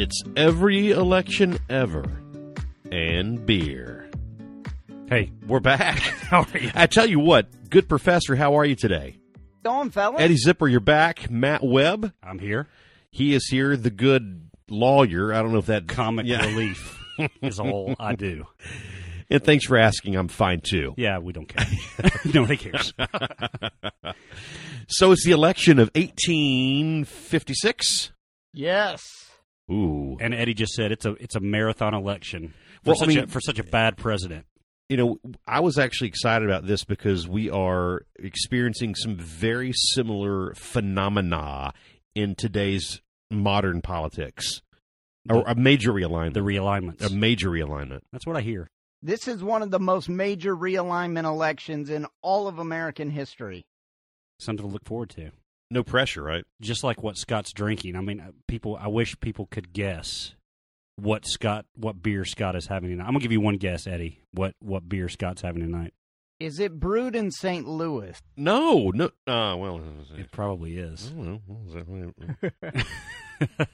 It's every election ever and beer. Hey, We're back. how are you? I tell you what, good professor, how are you today? Going, fellas? Eddie Zipper, you're back. Matt Webb, I'm here. he is here. The good lawyer. I don't know if that Comic Yeah. relief is all I do. And thanks for asking. I'm fine too. Yeah, we don't care. Nobody cares. So it's the election of 1856. yes. Ooh. And Eddie just said it's a it's a marathon election for Well, I such mean- a for such a bad president. you know, I was actually excited about this because we are experiencing some very similar phenomena in today's modern politics. A, a major realignment. The realignments. a major realignment. That's what I hear. This is one of the most major realignment elections in all of American history. Something to look forward to. No pressure, right? Just like what Scott's drinking. I mean, people. I wish people could guess what Scott, what beer Scott is having tonight. I'm gonna give you one guess, Eddie. What what beer Scott's having tonight? Is it brewed in St. Louis? No, no. Uh, well, It probably I is. don't know. What that?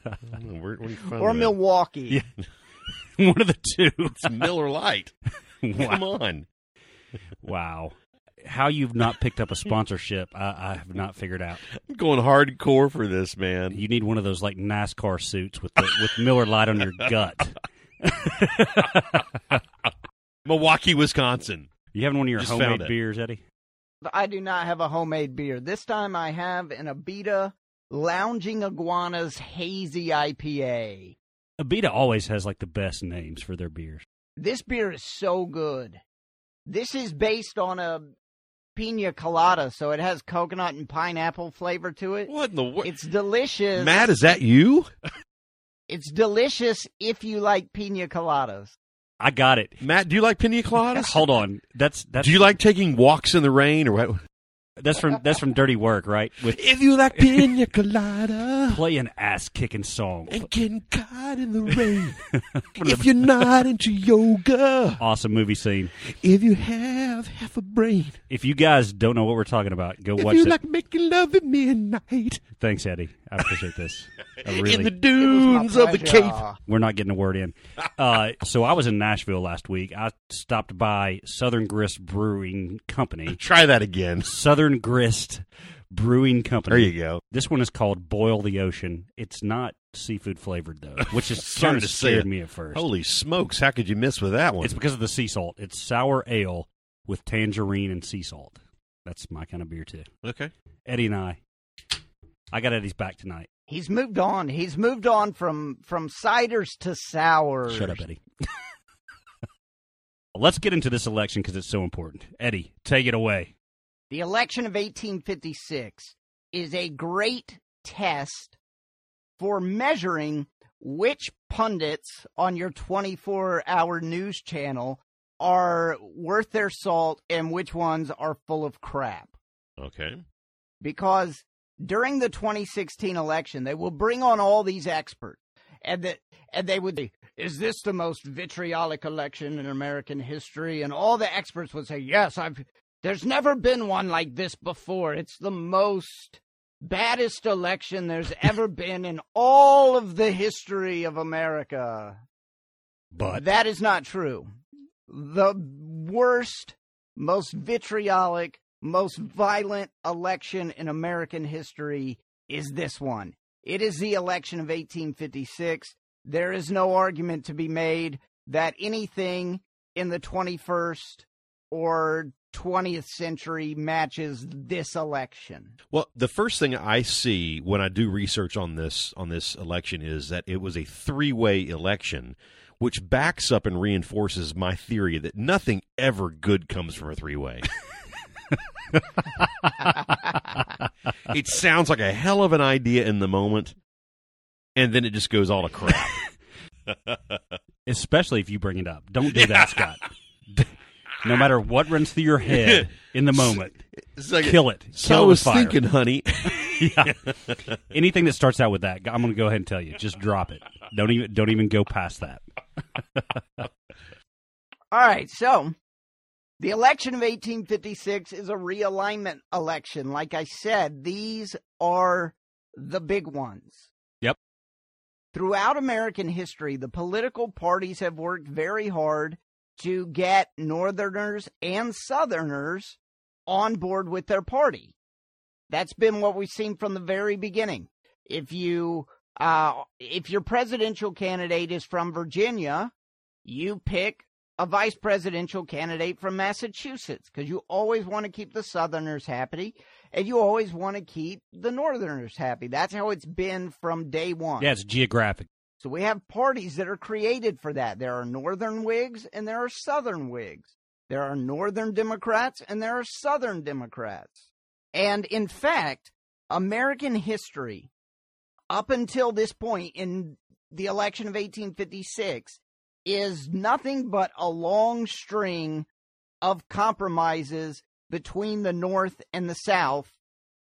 I don't know. Where, where do you find Or? Milwaukee? Yeah. one of the two. It's Miller Lite. Come on. wow. How you've not picked up a sponsorship, I, I have not figured out. I'm going hardcore for this, man. You need one of those like NASCAR suits with the, with Miller Lite on your gut. Milwaukee, Wisconsin. You having one of your Just homemade beers, Eddie? I do not have a homemade beer. This time I have an Abita Lounging Iguanas Hazy IPA. Abita always has like the best names for their beers. This beer is so good. This is based on a pina colada, so it has coconut and pineapple flavor to it. What in the world? It's delicious. Matt, is that you? It's delicious if you like pina coladas. I got it. Matt, do you like pina coladas? Hold on. That's that's Do you like taking walks in the rain or what? That's from that's from Dirty Work, right? With If you like pina colada play an ass kicking song. and getting caught in the rain, if you're not into yoga, Awesome movie scene. if you have half a brain, If you guys don't know what we're talking about, go if watch you it. like making love at midnight Thanks, Eddie. I appreciate this. I in the dunes of the. Cape. We're not getting a word in. Uh, so I was in Nashville last week. I stopped by Southern Grist Brewing Company. Try that again. Southern Grist Brewing Company. There you go. This one is called Boil the Ocean. It's not seafood flavored though, which is kind of scared me at first. Holy smokes! How could you miss with that one? It's because of the sea salt. It's sour ale with tangerine and sea salt. That's my kind of beer too. okay. Eddie and I. I got Eddie's back tonight. He's moved on. He's moved on from from ciders to sours. Shut up, Eddie. Let's get into this election because it's so important. Eddie, take it away. The election of 1856 is a great test for measuring which pundits on your 24 hour news channel are worth their salt and which ones are full of crap. Okay. Because during the 2016 election, they will bring on all these experts and that and they would say, is this the most vitriolic election in American history? And all the experts would say, yes, I've there's never been one like this before. It's the most baddest election there's ever been in all of the history of America. But that is not true. The worst, most vitriolic, most violent election in American history is this one. It is the election of 1856. There is no argument to be made that anything in the 21st or 20th century matches this election. Well, the first thing I see when I do research on this on this election is that it was a three-way election, which backs up and reinforces my theory that nothing ever good comes from a three-way. it sounds like a hell of an idea in the moment, and then it just goes all to crap. especially if you bring it up. Don't do that, Scott. no matter what runs through your head in the moment, It's like, kill it. So Kill I was thinking, honey. yeah. Anything that starts out with that, I'm going to go ahead and tell you. Just drop it. Don't even don't even go past that. All right, so the election of 1856 is a realignment election. Like I said, these are the big ones. Yep. throughout American history, the political parties have worked very hard to get Northerners and Southerners on board with their party. That's been what we've seen from the very beginning. If you uh, if your presidential candidate is from Virginia, you pick a vice presidential candidate from Massachusetts because you always want to keep the Southerners happy and you always want to keep the Northerners happy. That's how it's been from day one. Yeah, it's geographic. So we have parties that are created for that. There are Northern Whigs and there are Southern Whigs. There are Northern Democrats and there are Southern Democrats. And in fact, American history, up until this point in the election of 1856, is nothing but a long string of compromises between the North and the South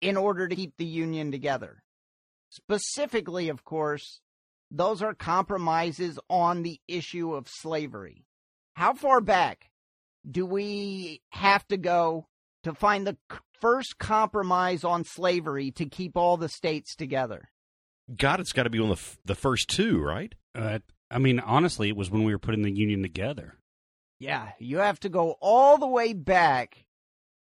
in order to keep the Union together. Specifically, of course, those are compromises on the issue of slavery. How far back do we have to go to find the first compromise on slavery to keep all the states together? God, it's got to be one of the, f- the first two, right? Uh, I mean, honestly, it was when we were putting the union together. Yeah, you have to go all the way back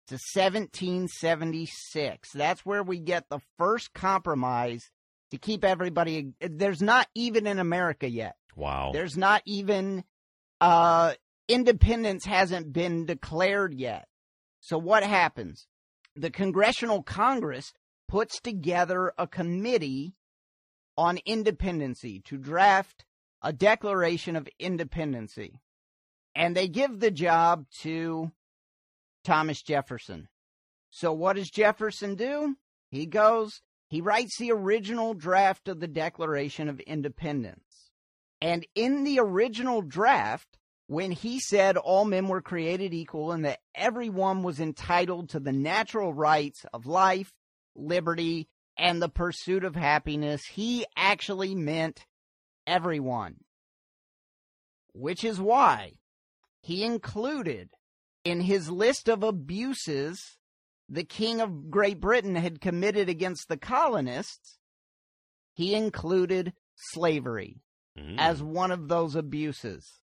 to 1776. That's where we get the first compromise to keep everybody. There's not even in America yet. Wow. There's not even uh, independence hasn't been declared yet. So what happens? The Congressional Congress puts together a committee on independency to draft a declaration of independency. And they give the job to Thomas Jefferson. So what does Jefferson do? He goes, he writes the original draft of the Declaration of Independence. And in the original draft, when he said all men were created equal and that everyone was entitled to the natural rights of life, liberty, and the pursuit of happiness, he actually meant everyone. Which is why he included in his list of abuses the King of Great Britain had committed against the colonists, he included slavery Mm. as one of those abuses.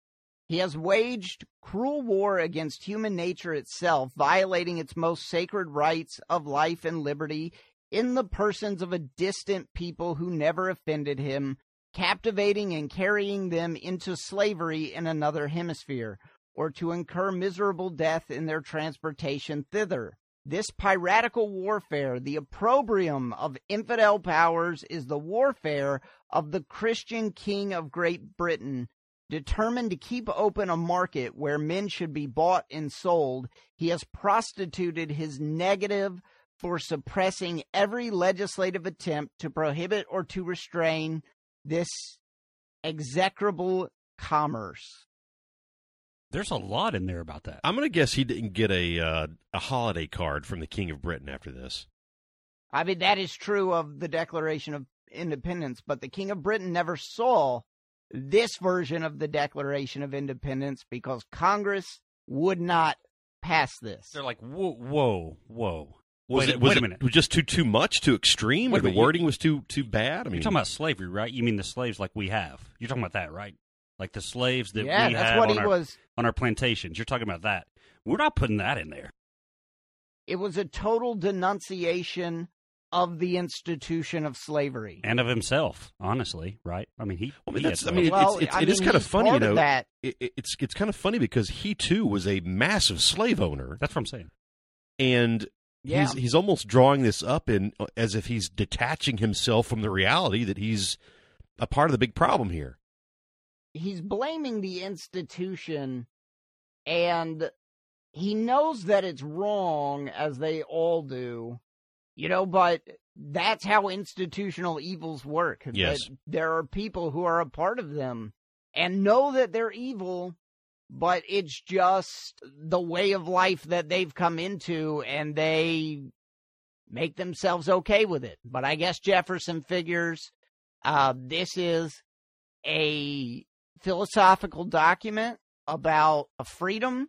He has waged cruel war against human nature itself, violating its most sacred rights of life and liberty in the persons of a distant people who never offended him, captivating and carrying them into slavery in another hemisphere, or to incur miserable death in their transportation thither. This piratical warfare, the opprobrium of infidel powers, is the warfare of the Christian king of Great Britain. Determined to keep open a market where men should be bought and sold, he has prostituted his negative for suppressing every legislative attempt to prohibit or to restrain this execrable commerce. There's a lot in there about that. I'm going to guess he didn't get a uh, a holiday card from the King of Britain after this. I mean, that is true of the Declaration of Independence, but the King of Britain never saw this version of the Declaration of Independence because Congress would not pass this. They're like, whoa, whoa, whoa. Was wait, it a- was wait a it minute. just too too much, too extreme, Wait or the minute, you- wording was too too bad? I mean, You're talking about slavery, right? You mean the slaves like we have? You're talking about that, right? Like the slaves that yeah, we that's have what on, he our, was. on our plantations. You're talking about that. We're not putting that in there. It was a total denunciation of the institution of slavery. And of himself, honestly, right? I mean, he. I mean, that's- I mean, those. it- well, it's- I it is mean, kinda funny, part you of know. that. it, it- it's it's kind of funny because he too was a massive slave owner, that's what I'm saying. and Yeah. he's he's almost drawing this up in as if he's detaching himself from the reality that he's a part of the big problem here. he's blaming the institution and he knows that it's wrong as they all do you know but that's how institutional evils work Yes. That there are people who are a part of them and know that they're evil but it's just the way of life that they've come into and they make themselves okay with it but i guess jefferson figures uh, this is a philosophical document about freedom.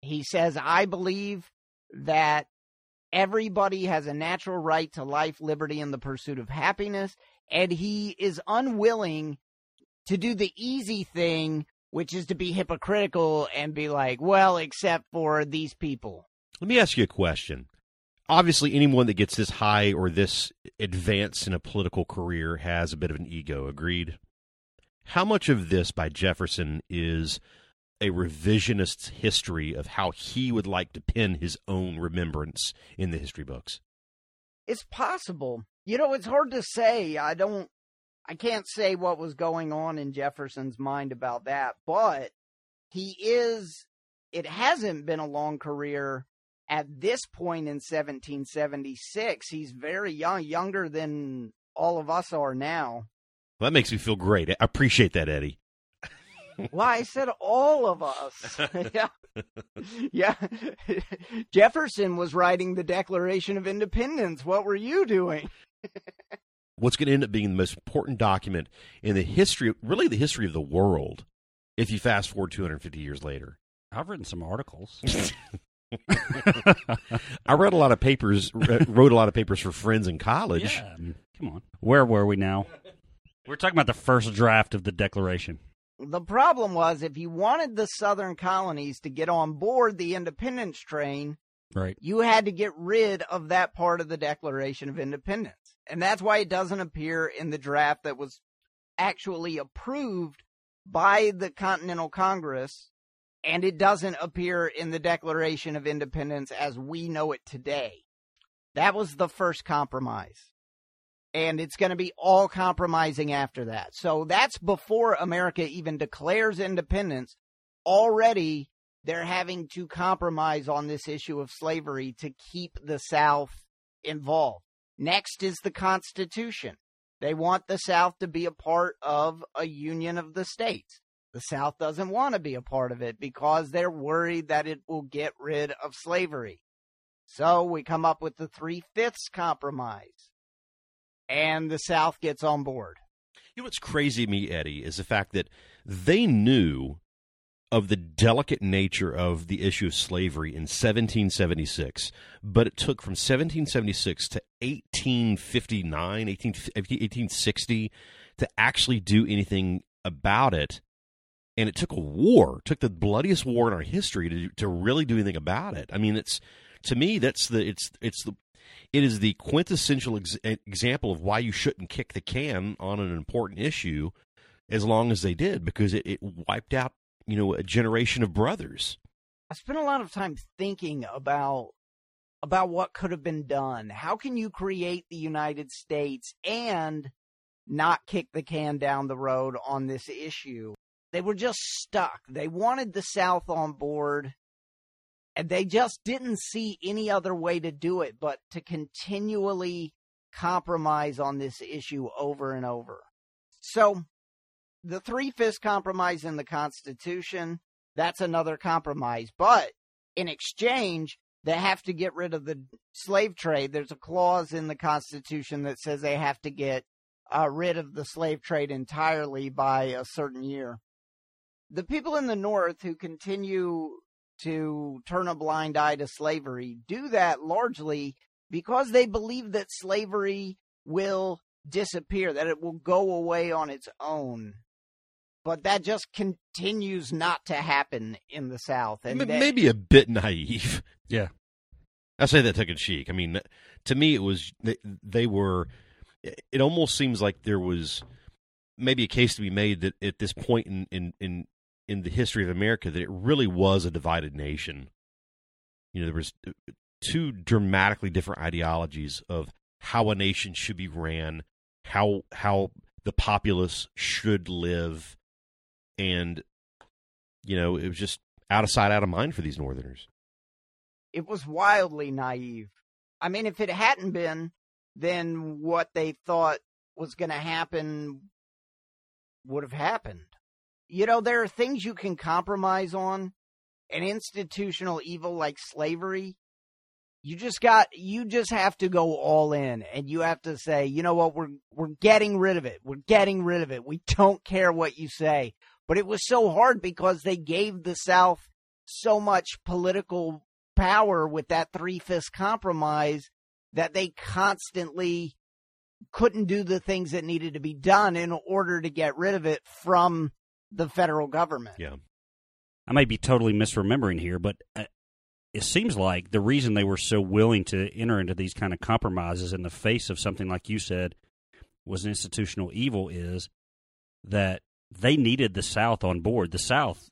He says, I believe that everybody has a natural right to life, liberty, and the pursuit of happiness. and he is unwilling to do the easy thing, which is to be hypocritical and be like, well, except for these people. Let me ask you a question. Obviously, anyone that gets this high or this advanced in a political career has a bit of an ego. Agreed? How much of this by Jefferson is a revisionist history of how he would like to pin his own remembrance in the history books? It's possible. You know, it's hard to say. I don't, I can't say what was going on in Jefferson's mind about that, but he is, it hasn't been a long career at this point in 1776. He's very young, younger than all of us are now. Well, that makes me feel great. I appreciate that, Eddie. well, I said all of us. yeah. yeah. Jefferson was writing the Declaration of Independence. What were you doing? What's going to end up being the most important document in the history, really the history of the world, if you fast forward 250 years later? I've written some articles. I read a lot of papers, wrote a lot of papers for friends in college. Yeah. Come on. Where were we now? We're talking about the first draft of the Declaration. The problem was if you wanted the southern colonies to get on board the independence train, right. you had to get rid of that part of the Declaration of Independence. And that's why it doesn't appear in the draft that was actually approved by the Continental Congress and it doesn't appear in the Declaration of Independence as we know it today. That was the first compromise. And it's going to be all compromising after that. So that's before America even declares independence. Already, they're having to compromise on this issue of slavery to keep the South involved. Next is the Constitution. They want the South to be a part of a union of the states. The South doesn't want to be a part of it because they're worried that it will get rid of slavery. So we come up with the three fifths compromise, and the South gets on board. You know what's crazy to me, Eddie, is the fact that they knew of the delicate nature of the issue of slavery in 1776, but it took from 1776 to 1859, 18, 1860 to actually do anything about it and it took a war, took the bloodiest war in our history to to really do anything about it. I mean, it's to me that's the it's it's the it is the quintessential ex- example of why you shouldn't kick the can on an important issue as long as they did because it, it wiped out you know a generation of brothers. I spent a lot of time thinking about about what could have been done. How can you create the United States and not kick the can down the road on this issue? They were just stuck. They wanted the South on board, and they just didn't see any other way to do it but to continually compromise on this issue over and over. So, the three fifths compromise in the Constitution, that's another compromise. But in exchange, they have to get rid of the slave trade. There's a clause in the Constitution that says they have to get uh, rid of the slave trade entirely by a certain year the people in the North who continue to turn a blind eye to slavery do that largely because they believe that slavery will disappear, that it will go away on its own. But that just continues not to happen in the South. And maybe a bit naive. Yeah. I say that tongue in cheek. I mean, to me, it was they, they were. It almost seems like there was maybe a case to be made that at this point in in, in in the history of America that it really was a divided nation. You know, there was uh, two dramatically different ideologies of how a nation should be ran, how how the populace should live, and you know, it was just out of sight, out of mind for these Northerners. It was wildly naive. I mean, if it hadn't been, then what they thought was going to happen would have happened you know, there are things you can compromise on. An institutional evil like slavery, you just got you just have to go all in and you have to say, you know what, we're we're getting rid of it. We're getting rid of it. We don't care what you say. But it was so hard because they gave the South so much political power with that three fifths compromise that they constantly couldn't do the things that needed to be done in order to get rid of it from the federal government. Yeah. I may be totally misremembering here, but uh, it seems like the reason they were so willing to enter into these kind of compromises in the face of something like you said was an institutional evil is that they needed the South on board. The South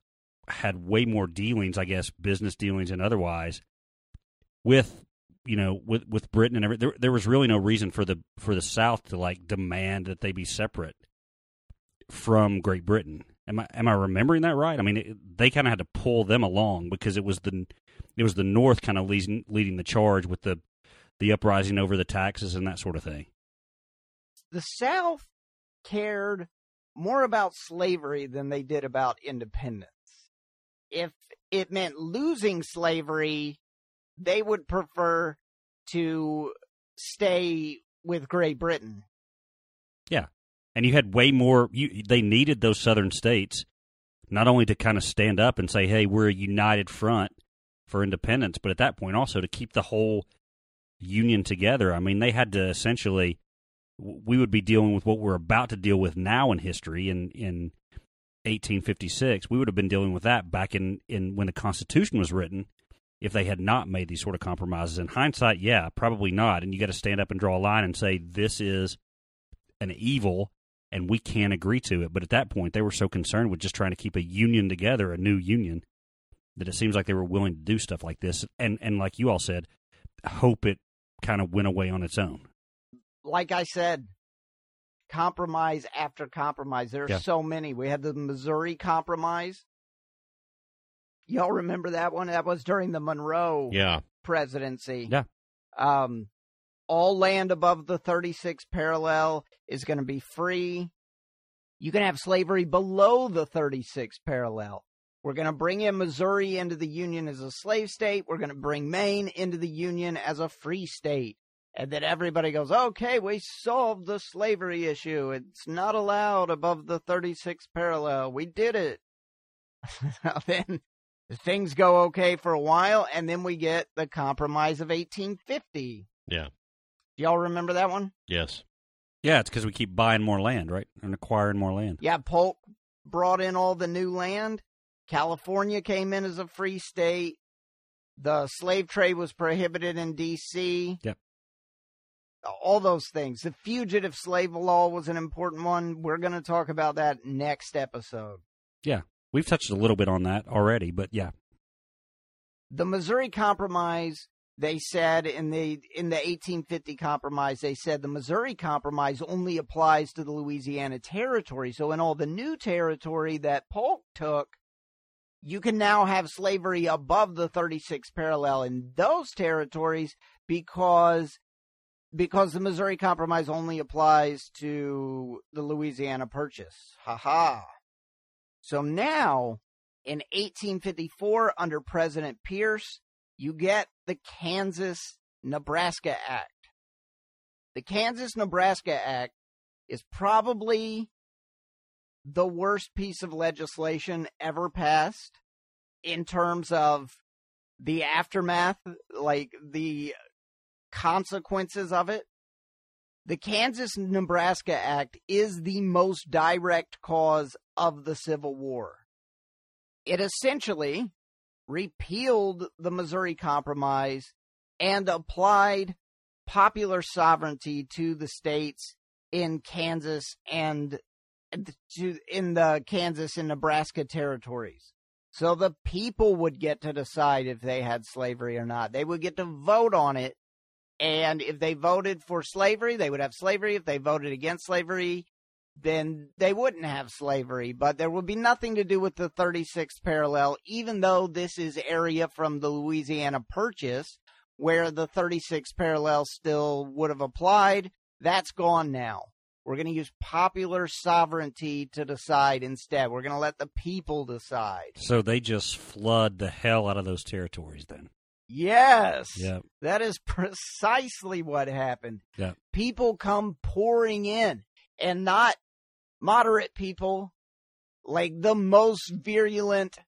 had way more dealings, I guess, business dealings and otherwise, with you know with with Britain and everything. There, there was really no reason for the for the South to like demand that they be separate from Great Britain. Am I am I remembering that right? I mean, it, they kind of had to pull them along because it was the it was the North kind of leading leading the charge with the the uprising over the taxes and that sort of thing. The South cared more about slavery than they did about independence. If it meant losing slavery, they would prefer to stay with Great Britain. Yeah. And you had way more you they needed those southern states not only to kind of stand up and say, "Hey, we're a united front for independence," but at that point also to keep the whole union together. I mean, they had to essentially we would be dealing with what we're about to deal with now in history in in 1856. We would have been dealing with that back in in when the Constitution was written if they had not made these sort of compromises. In hindsight, yeah, probably not. And you got to stand up and draw a line and say this is an evil and we can't agree to it. But at that point, they were so concerned with just trying to keep a union together, a new union, that it seems like they were willing to do stuff like this. And and like you all said, hope it kind of went away on its own. Like I said, compromise after compromise. There are Yeah. so many. We had the Missouri Compromise. Y'all remember that one? That was during the Monroe Yeah. presidency. Yeah. Um, all land above the 36th parallel is going to be free. You can have slavery below the 36th parallel. We're going to bring in Missouri into the Union as a slave state. We're going to bring Maine into the Union as a free state. And then everybody goes, okay, we solved the slavery issue. It's not allowed above the 36th parallel. We did it. then things go okay for a while, and then we get the Compromise of 1850. Yeah. Y'all remember that one? Yes. Yeah, it's because we keep buying more land, right, and acquiring more land. Yeah, Polk brought in all the new land. California came in as a free state. The slave trade was prohibited in D.C. Yep. All those things. The fugitive slave law was an important one. We're going to talk about that next episode. Yeah, we've touched a little bit on that already, but yeah, the Missouri Compromise, they said in the in the 1850 Compromise, they said the Missouri Compromise only applies to the Louisiana Territory. So in all the new territory that Polk took, you can now have slavery above the 36 parallel in those territories because because the Missouri Compromise only applies to the Louisiana Purchase. Ha ha. So now in 1854 under President Pierce, you get the Kansas Nebraska Act. The Kansas Nebraska Act is probably the worst piece of legislation ever passed in terms of the aftermath, like the consequences of it. The Kansas Nebraska Act is the most direct cause of the Civil War. It essentially repealed the Missouri Compromise and applied popular sovereignty to the states in Kansas and to in the Kansas and Nebraska territories. So the people would get to decide if they had slavery or not. They would get to vote on it. And if they voted for slavery, they would have slavery. If they voted against slavery, then they wouldn't have slavery. But there would be nothing to do with the 36th parallel, even though this is area from the Louisiana Purchase where the 36th parallel still would have applied. That's gone now. We're going to use popular sovereignty to decide instead. We're going to let the people decide. so they just flood the hell out of those territories. Then, Yes. yeah, That is precisely what happened. Yeah. People come pouring in and not moderate people, like the most virulent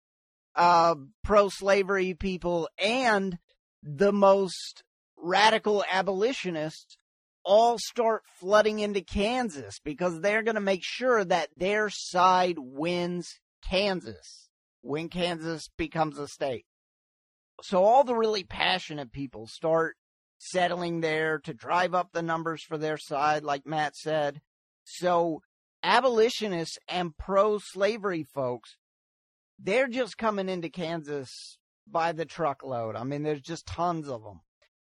uh, pro slavery people and the most radical abolitionists all start flooding into Kansas because they're going to make sure that their side wins Kansas when Kansas becomes a state. So all the really passionate people start settling there to drive up the numbers for their side, like Matt said. So abolitionists and pro slavery folks, they're just coming into Kansas by the truckload. I mean, there's just tons of them.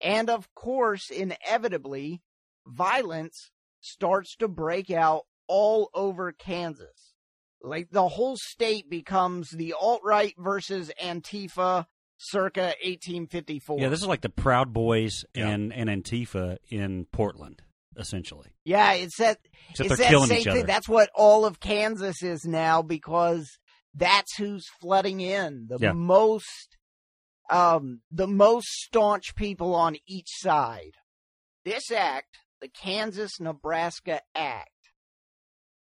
And of course, inevitably, violence starts to break out all over Kansas. Like the whole state becomes the alt right versus Antifa circa 1854. Yeah, this is like the Proud Boys Yeah. and, and Antifa in Portland, essentially. Yeah, it's that. Except it's they're that killing same each thing. other. That's what all of Kansas is now because that's who's flooding in the Yeah. most, um, the most staunch people on each side. This act, the Kansas Nebraska Act,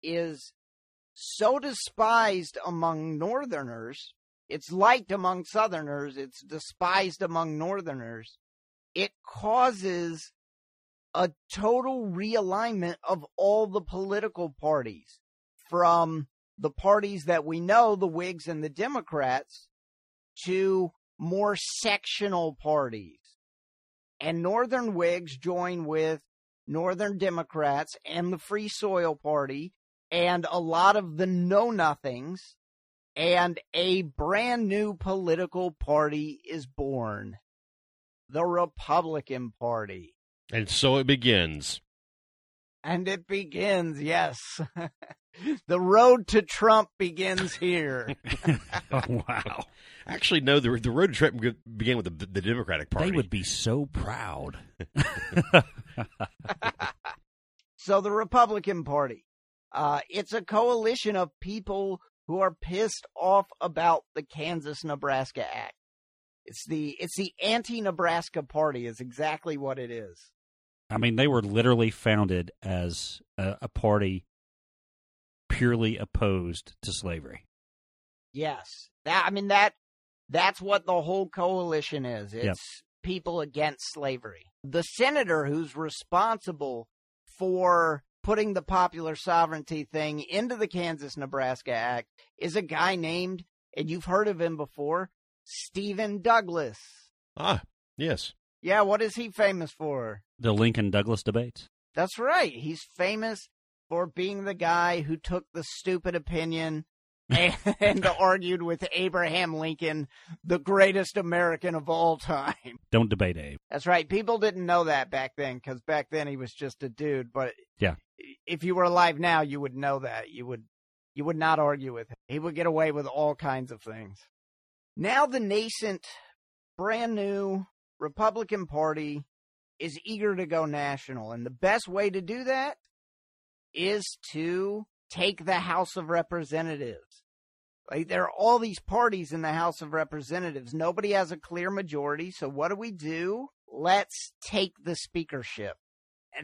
is so despised among Northerners. It's liked among Southerners. It's despised among Northerners. It causes a total realignment of all the political parties from the parties that we know, the Whigs and the Democrats, to more sectional parties. And Northern Whigs join with Northern Democrats and the Free Soil Party and a lot of the Know Nothings, and a brand new political party is born the Republican Party. And so it begins. And it begins, yes. the road to Trump begins here. oh, wow. Actually, no. The the road to Trump began with the, the Democratic Party. They would be so proud. so the Republican Party, uh, it's a coalition of people who are pissed off about the Kansas-Nebraska Act. It's the it's the anti-Nebraska Party is exactly what it is. I mean, they were literally founded as a, a party purely opposed to slavery. Yes. That I mean that that's what the whole coalition is. It's Yep. people against slavery. The senator who's responsible for putting the popular sovereignty thing into the Kansas Nebraska Act is a guy named and you've heard of him before, Stephen Douglas. ah yes. Yeah, what is he famous for? The Lincoln Douglas debates. That's right. He's famous for being the guy who took the stupid opinion and, and argued with Abraham Lincoln, the greatest American of all time. Don't debate Abe. That's right. People didn't know that back then because back then he was just a dude. But Yeah. If you were alive now, you would know that. You would you would not argue with him. He would get away with all kinds of things. Now the nascent, brand new Republican Party is eager to go national, and the best way to do that is to take the House of Representatives. Like there are all these parties in the House of Representatives. Nobody has a clear majority. So what do we do? Let's take the speakership.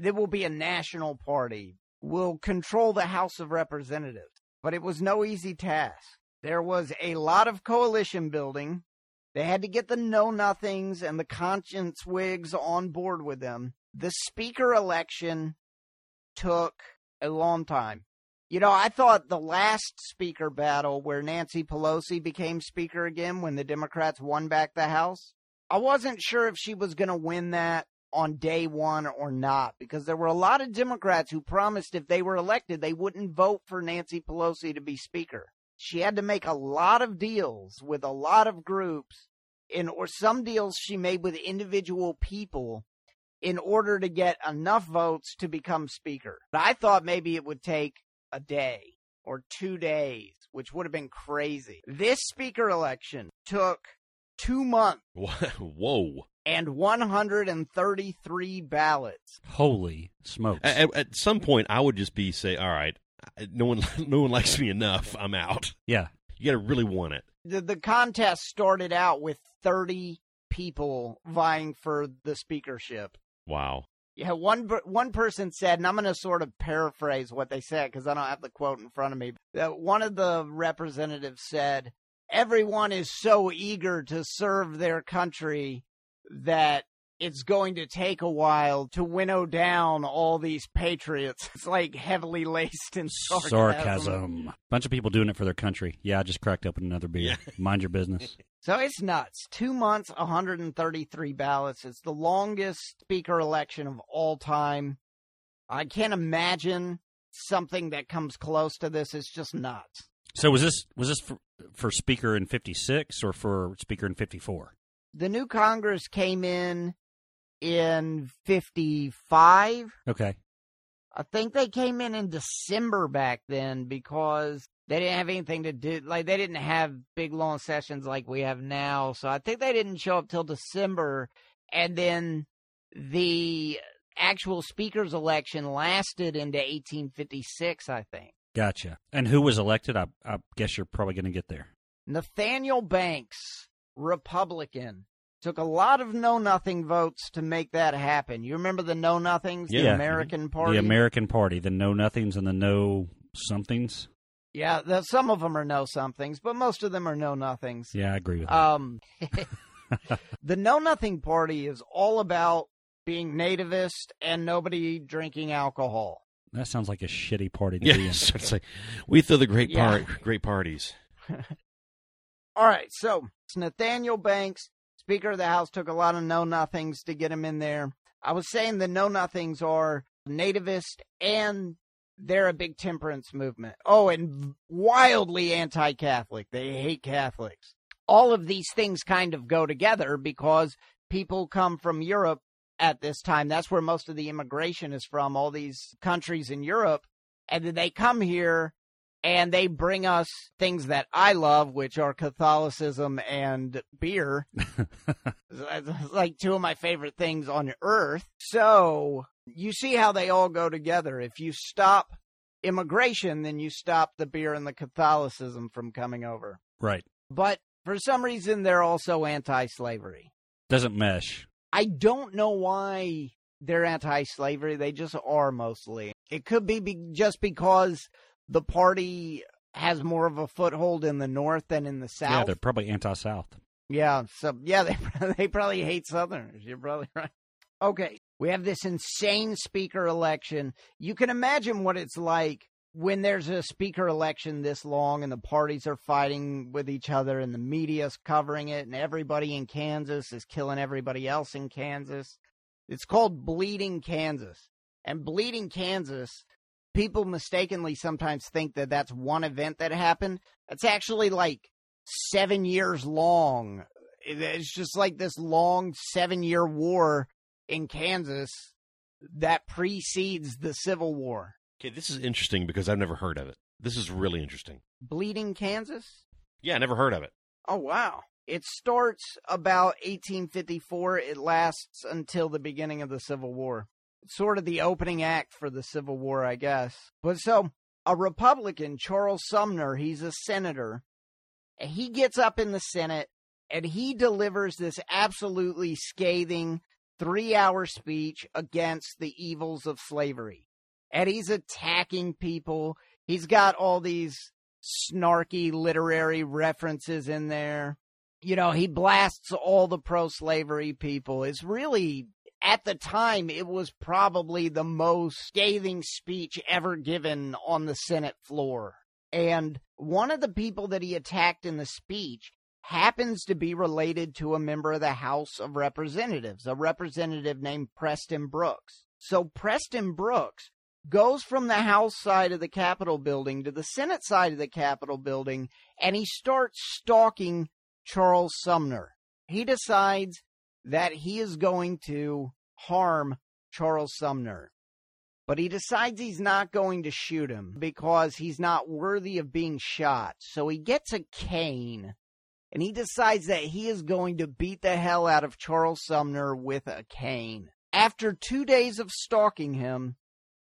It will be a national party. We'll control the House of Representatives. But it was no easy task. There was a lot of coalition building. They had to get the know nothings and the conscience Whigs on board with them. The speaker election took a long time. You know, I thought the last speaker battle where Nancy Pelosi became speaker again when the Democrats won back the House, I wasn't sure if she was going to win that on day one or not because there were a lot of Democrats who promised if they were elected, they wouldn't vote for Nancy Pelosi to be speaker. She had to make a lot of deals with a lot of groups in or some deals she made with individual people in order to get enough votes to become speaker. But I thought maybe it would take a day or two days, which would have been crazy. This speaker election took two months Whoa. And 133 ballots. Holy smokes. At, at some point, I would just be say, "All right, no one, no one likes me enough. I'm out." yeah. You got to really want it. The, the contest started out with 30 people vying for the speakership. Wow. Yeah, one one person said, and I'm going to sort of paraphrase what they said because I don't have the quote in front of me. That uh, one of the representatives said, "Everyone is so eager to serve their country that it's going to take a while to winnow down all these patriots. It's like heavily laced in sarcasm. Sarcasm. Bunch of people doing it for their country. Yeah, I just cracked open another beer. Mind your business. So it's nuts. Two months, 133 ballots. It's the longest speaker election of all time. I can't imagine something that comes close to this. It's just nuts. So was this was this for, for speaker in 56 or for speaker in 54? The new Congress came in in 55. Okay. I think they came in in December back then because they didn't have anything to do. Like they didn't have big long sessions like we have now. So I think they didn't show up till December, and then the actual speaker's election lasted into 1856. I think. Gotcha. And who was elected? I, I guess you're probably going to get there. Nathaniel Banks, Republican. Took a lot of know nothing votes to make that happen. You remember the know nothings, the American Party? The American Party, the know nothings and the know somethings. Yeah, the, some of them are know somethings, but most of them are know nothings. Yeah, I agree with that. Um, the Know Nothing Party is all about being nativist and nobody drinking alcohol. that sounds like a shitty party to be in. It's like we throw the great Yeah. part, great parties. All right, so it's Nathaniel Banks, Speaker of the House, took a lot of Know Nothings to get him in there. I was saying the Know Nothings are nativist and they're a big temperance movement. Oh, and wildly anti Catholic. They hate Catholics. All of these things kind of go together because people come from Europe at this time. That's where most of the immigration is from, all these countries in Europe. And then they come here and they bring us things that I love, which are Catholicism and beer. It's like two of my favorite things on earth. So you see how they all go together. If you stop immigration, then you stop the beer and the Catholicism from coming over. Right. But for some reason, they're also anti slavery. Doesn't mesh. I don't know why they're anti slavery. They just are mostly. It could be, be just because the party has more of a foothold in the north than in the south. Yeah, they're probably anti South. Yeah, so yeah, they they probably hate Southerners. You're probably right. Okay, we have this insane speaker election. You can imagine what it's like when there's a speaker election this long and the parties are fighting with each other and the media's covering it and everybody in Kansas is killing everybody else in Kansas. It's called Bleeding Kansas. And Bleeding Kansas, people mistakenly sometimes think that that's one event that happened. It's actually like seven years long. It's just like this long seven year war in Kansas that precedes the Civil War. Okay, this is interesting because I've never heard of it. This is really interesting. Bleeding Kansas? Yeah, I never heard of it. Oh, wow. It starts about 1854. It lasts until the beginning of the Civil War. Sort of the opening act for the Civil War, I guess. But so, a Republican, Charles Sumner, he's a senator. He gets up in the Senate and he delivers this absolutely scathing three hour speech against the evils of slavery. And he's attacking people. He's got all these snarky literary references in there. You know, he blasts all the pro slavery people. It's really, at the time, it was probably the most scathing speech ever given on the Senate floor. And one of the people that he attacked in the speech happens to be related to a member of the House of Representatives, a representative named Preston Brooks. So Preston Brooks goes from the House side of the Capitol building to the Senate side of the Capitol building, and he starts stalking Charles Sumner. He decides that he is going to harm Charles Sumner. But he decides he's not going to shoot him because he's not worthy of being shot. So he gets a cane and he decides that he is going to beat the hell out of Charles Sumner with a cane. After two days of stalking him,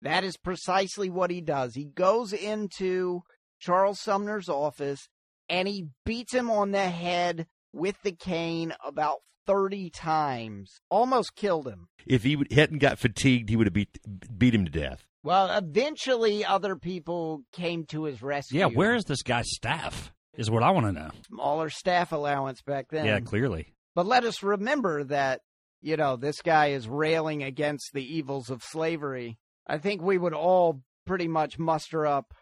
that is precisely what he does. He goes into Charles Sumner's office and he beats him on the head with the cane about 30 times. Almost killed him. If he hadn't got fatigued, he would have beat beat him to death. Well, eventually other people came to his rescue. Yeah, where is this guy's staff? Is what I want to know. smaller staff allowance back then? Yeah, clearly. But let us remember that you know, this guy is railing against the evils of slavery, I think we would all pretty much muster up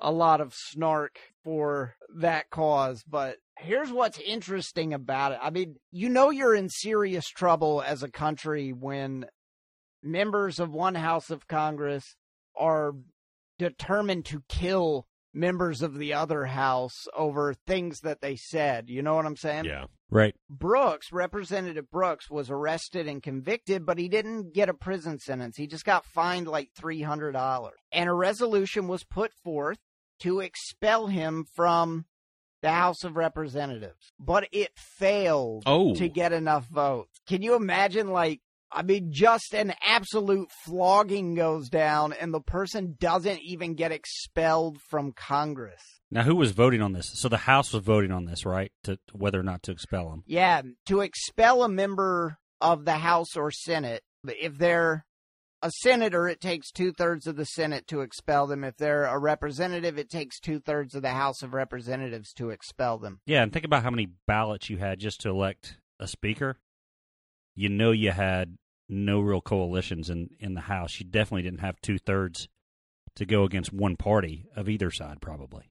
a lot of snark for that cause. But here's what's interesting about it. I mean, you know, you're in serious trouble as a country when members of one house of Congress are determined to kill members of the other house over things that they said. You know what I'm saying? Yeah. Right. Brooks, Representative Brooks, was arrested and convicted, but he didn't get a prison sentence. He just got fined like $300. And a resolution was put forth to expel him from the House of Representatives. But it failed Oh. to get enough votes. Can you imagine, like, I mean, just an absolute flogging goes down, and the person doesn't even get expelled from Congress. Now, who was voting on this? So the House was voting on this, right? To whether or not to expel him. Yeah, to expel a member of the House or Senate, if they're a senator, it takes two thirds of the Senate to expel them. If they're a representative, it takes two thirds of the House of Representatives to expel them. Yeah, and think about how many ballots you had just to elect a speaker. You know, you had no real coalitions in in the House. You definitely didn't have two thirds to go against one party of either side, probably.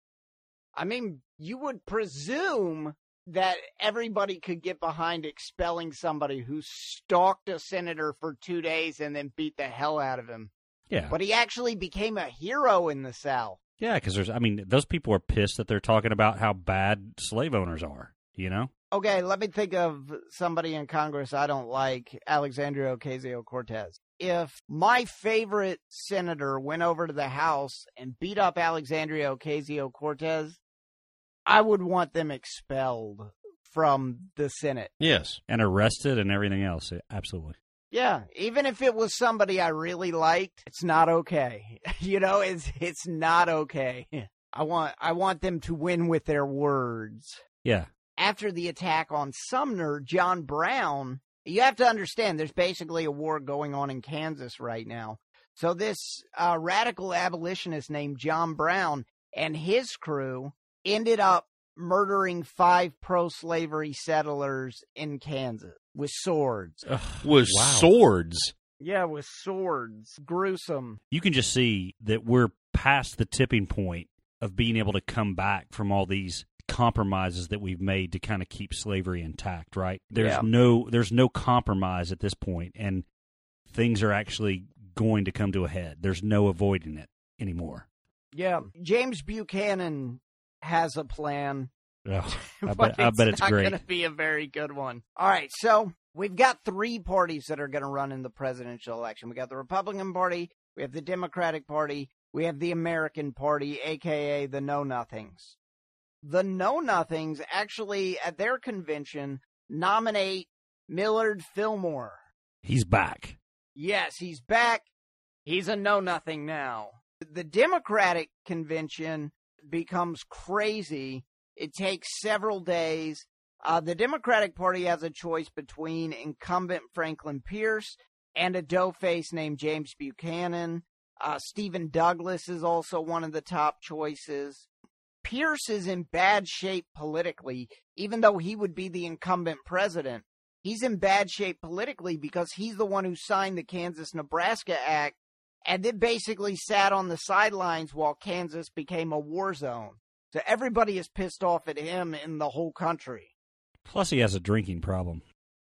I mean, you would presume that everybody could get behind expelling somebody who stalked a senator for two days and then beat the hell out of him. Yeah, But he actually became a hero in the South. yeah, because there's. I mean, those people are pissed that they're talking about how bad slave owners are. You know. Okay, let me think of somebody in Congress I don't like, Alexandria Ocasio Cortez. If my favorite senator went over to the House and beat up Alexandria Ocasio Cortez, I would want them expelled from the Senate. Yes. and arrested and everything else. Absolutely. Yeah, even if it was somebody I really liked, it's not okay. you know, it's it's not okay. I want I want them to win with their words. Yeah. after the attack on Sumner, John Brown, you have to understand there's basically a war going on in Kansas right now. So this uh, radical abolitionist named John Brown and his crew ended up murdering five pro-slavery settlers in Kansas with swords. With Wow. swords. Yeah, with swords. Gruesome. You can just see that we're past the tipping point of being able to come back from all these compromises that we've made to kind of keep slavery intact, right? There's Yeah. no there's no compromise at this point and things are actually going to come to a head. There's no avoiding it anymore. Yeah. James Buchanan has a plan. Ugh, I but bet, I bet it's not great. going to be a very good one. All right, so we've got three parties that are going to run in the presidential election. We got the Republican Party, we have the Democratic Party, we have the American Party, aka the Know Nothings. The Know Nothings actually, at their convention, nominate Millard Fillmore. He's back. Yes, he's back. He's a know nothing now. The Democratic convention becomes crazy. It takes several days. Uh, the Democratic Party has a choice between incumbent Franklin Pierce and a doughface named James Buchanan. Uh, Stephen Douglas is also one of the top choices. Pierce is in bad shape politically, even though he would be the incumbent president he's in bad shape politically because he's the one who signed the Kansas Nebraska Act and then basically sat on the sidelines while Kansas became a war zone. So everybody is pissed off at him in the whole country. Plus he has a drinking problem.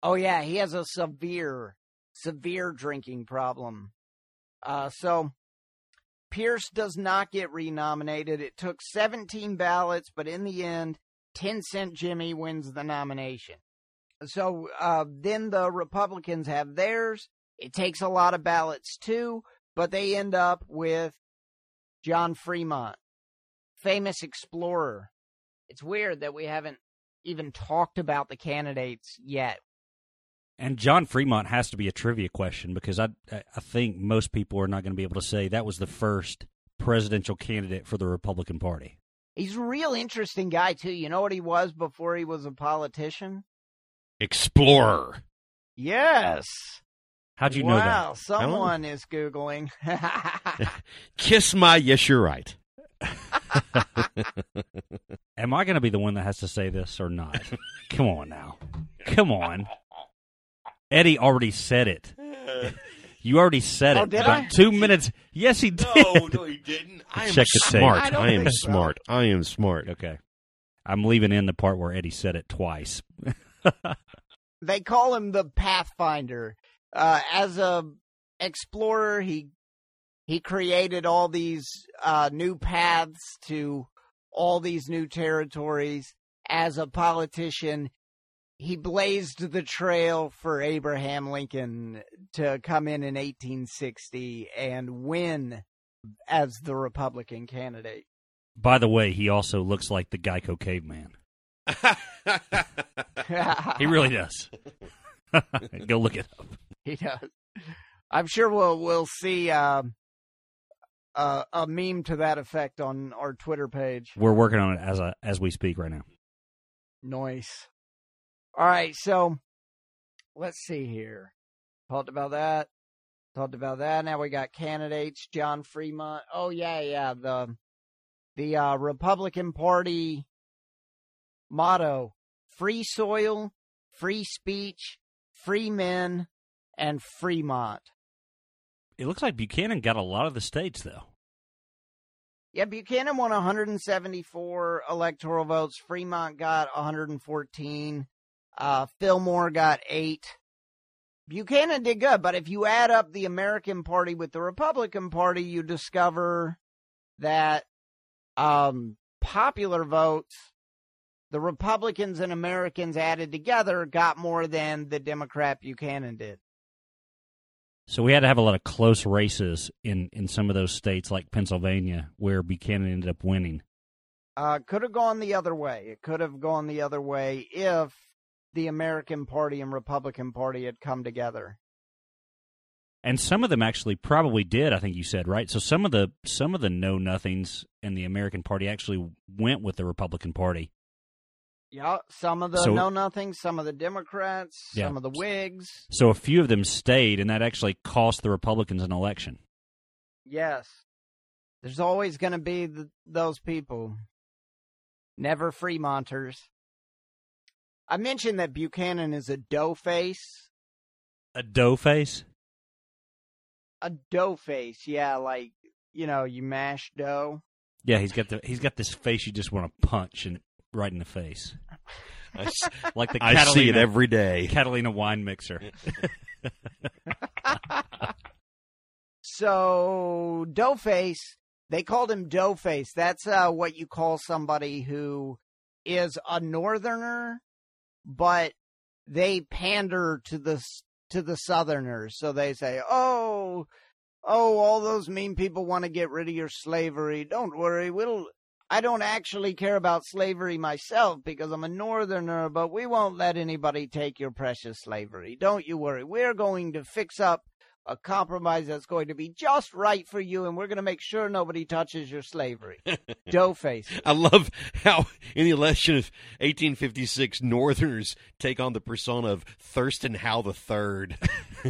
Oh yeah, he has a severe, severe drinking problem. Uh, so Pierce does not get renominated. It took 17 ballots, but in the end, 10 Cent Jimmy wins the nomination. So uh, then the Republicans have theirs. It takes a lot of ballots too, but they end up with John Fremont, famous explorer. It's weird that we haven't even talked about the candidates yet. And John Fremont has to be a trivia question because I I think most people are not going to be able to say that was the first presidential candidate for the Republican Party. He's a real interesting guy too. You know what he was before he was a politician? Explorer. Yes. How'd you know wow, that? someone is googling. Kiss my yes, you're right. Am I going to be the one that has to say this or not? Come on now. Come on. Eddie already said it. You already said Oh, it. did about I? Two minutes. Yes, he did. no, no, he didn't. I am Check the smart. I I, am so. smart. I am smart. Okay. I'm leaving in the part where Eddie said it twice. they call him the Pathfinder. Uh, as a explorer, he he created all these uh, new paths to all these new territories. As a politician, he blazed the trail for Abraham Lincoln to come in in 1860 and win as the Republican candidate. By the way, he also looks like the Geico caveman. He really does. Go look it up. He does. I'm sure we'll we'll see um, uh, a meme to that effect on our Twitter page. We're working on it as a, as we speak right now. Nice. All right, so let's see here. Talked about that. Talked about that. Now we got candidates. John Fremont. Oh yeah, yeah. The the uh, Republican Party motto: free soil, free speech, free men, and Fremont. It looks like Buchanan got a lot of the states, though. Yeah, Buchanan won 174 electoral votes. Fremont got 114. Uh, Fillmore got eight. Buchanan did good, but if you add up the American Party with the Republican Party, you discover that um, popular votes, the Republicans and Americans added together, got more than the Democrat Buchanan did. So we had to have a lot of close races in, in some of those states, like Pennsylvania, where Buchanan ended up winning. Uh, could have gone the other way. It could have gone the other way if the American Party and Republican Party had come together. And some of them actually probably did. I think you said right. So some of the some of the know nothings in the American Party actually went with the Republican Party. Yeah, some of the So- know nothing, some of the Democrats, Yeah. some of the Whigs. So a few of them stayed, and that actually cost the Republicans an election. Yes, there's always going to be th those people. Never Fremonters. I mentioned that Buchanan is a dough face. A dough face. A dough face, yeah, like you know, you mash dough. Yeah, he's got the he's got this face you just want to punch and right in the face, like the I see it every day. Catalina wine mixer. So Doughface, they called him Doughface. That's uh, what you call somebody who is a northerner, but they pander to the to the southerners. So they say, "Oh, oh, all those mean people want to get rid of your slavery. Don't worry, we'll." I don't actually care about slavery myself because I'm a northerner, but we won't let anybody take your precious slavery. Don't you worry. We're going to fix up a compromise that's going to be just right for you, and we're going to make sure nobody touches your slavery. Doughface. I love how in the election of 1856, Northerners take on the persona of Thurston Howell the Third.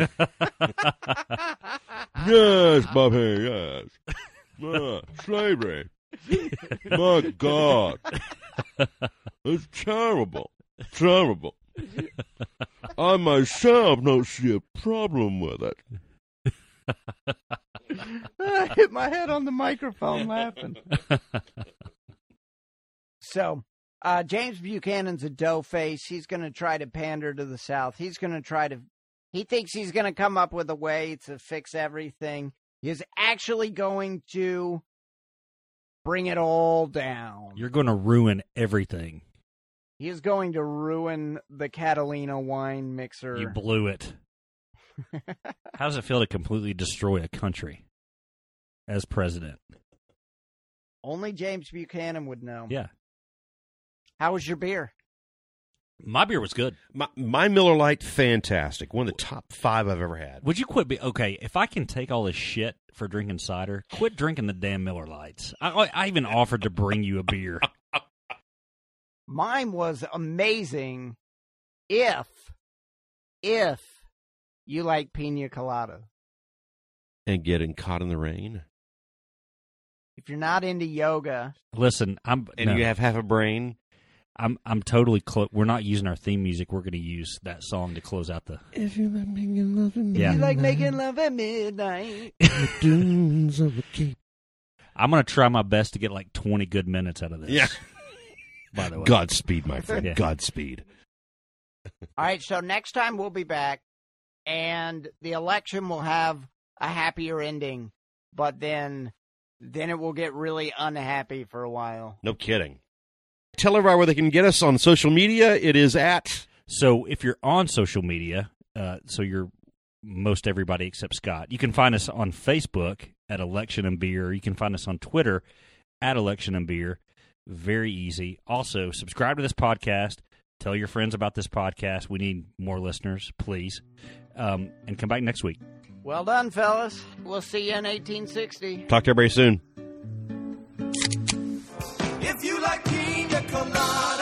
yes, Bobby, yes. Uh, slavery. My God. It's terrible. Terrible. I myself don't see a problem with it. I hit my head on the microphone laughing. so, uh, James Buchanan's a dough face. He's going to try to pander to the South. He's going to try to. He thinks he's going to come up with a way to fix everything. He's actually going to bring it all down. You're going to ruin everything. He is going to ruin the Catalina wine mixer. You blew it. How does it feel to completely destroy a country as president? Only James Buchanan would know. Yeah, How was your beer? My beer was good. My, my Miller Lite, fantastic. One of the top five I've ever had. Would you quit? Be okay if I can take all this shit for drinking cider. Quit drinking the damn Miller Lites. I, I I even offered to bring you a beer. Mine was amazing if if you like pina colada. And getting caught in the rain. If you're not into yoga, Listen, I'm And no. you have half a brain. I'm I'm totally. Clo- we're not using our theme music. We're going to use that song to close out the. If you like making love at Yeah. You like making love at midnight. the dunes of the Cape. I'm going to try my best to get like 20 good minutes out of this. Yeah. By the way. Godspeed, my friend. Yeah. Godspeed. All right, so next time we'll be back, and the election will have a happier ending, but then then it will get really unhappy for a while. No kidding. Tell everybody where they can get us on social media. It is at So if you're on social media, uh, so you're most everybody except Scott, you can find us on Facebook at Election and Beer. You can find us on Twitter at Election and Beer. Very easy. Also, subscribe to this podcast. Tell your friends about this podcast. We need more listeners, please. Um, and come back next week. Well done, fellas. We'll see you in 1860. talk to everybody soon. If you like pina coladas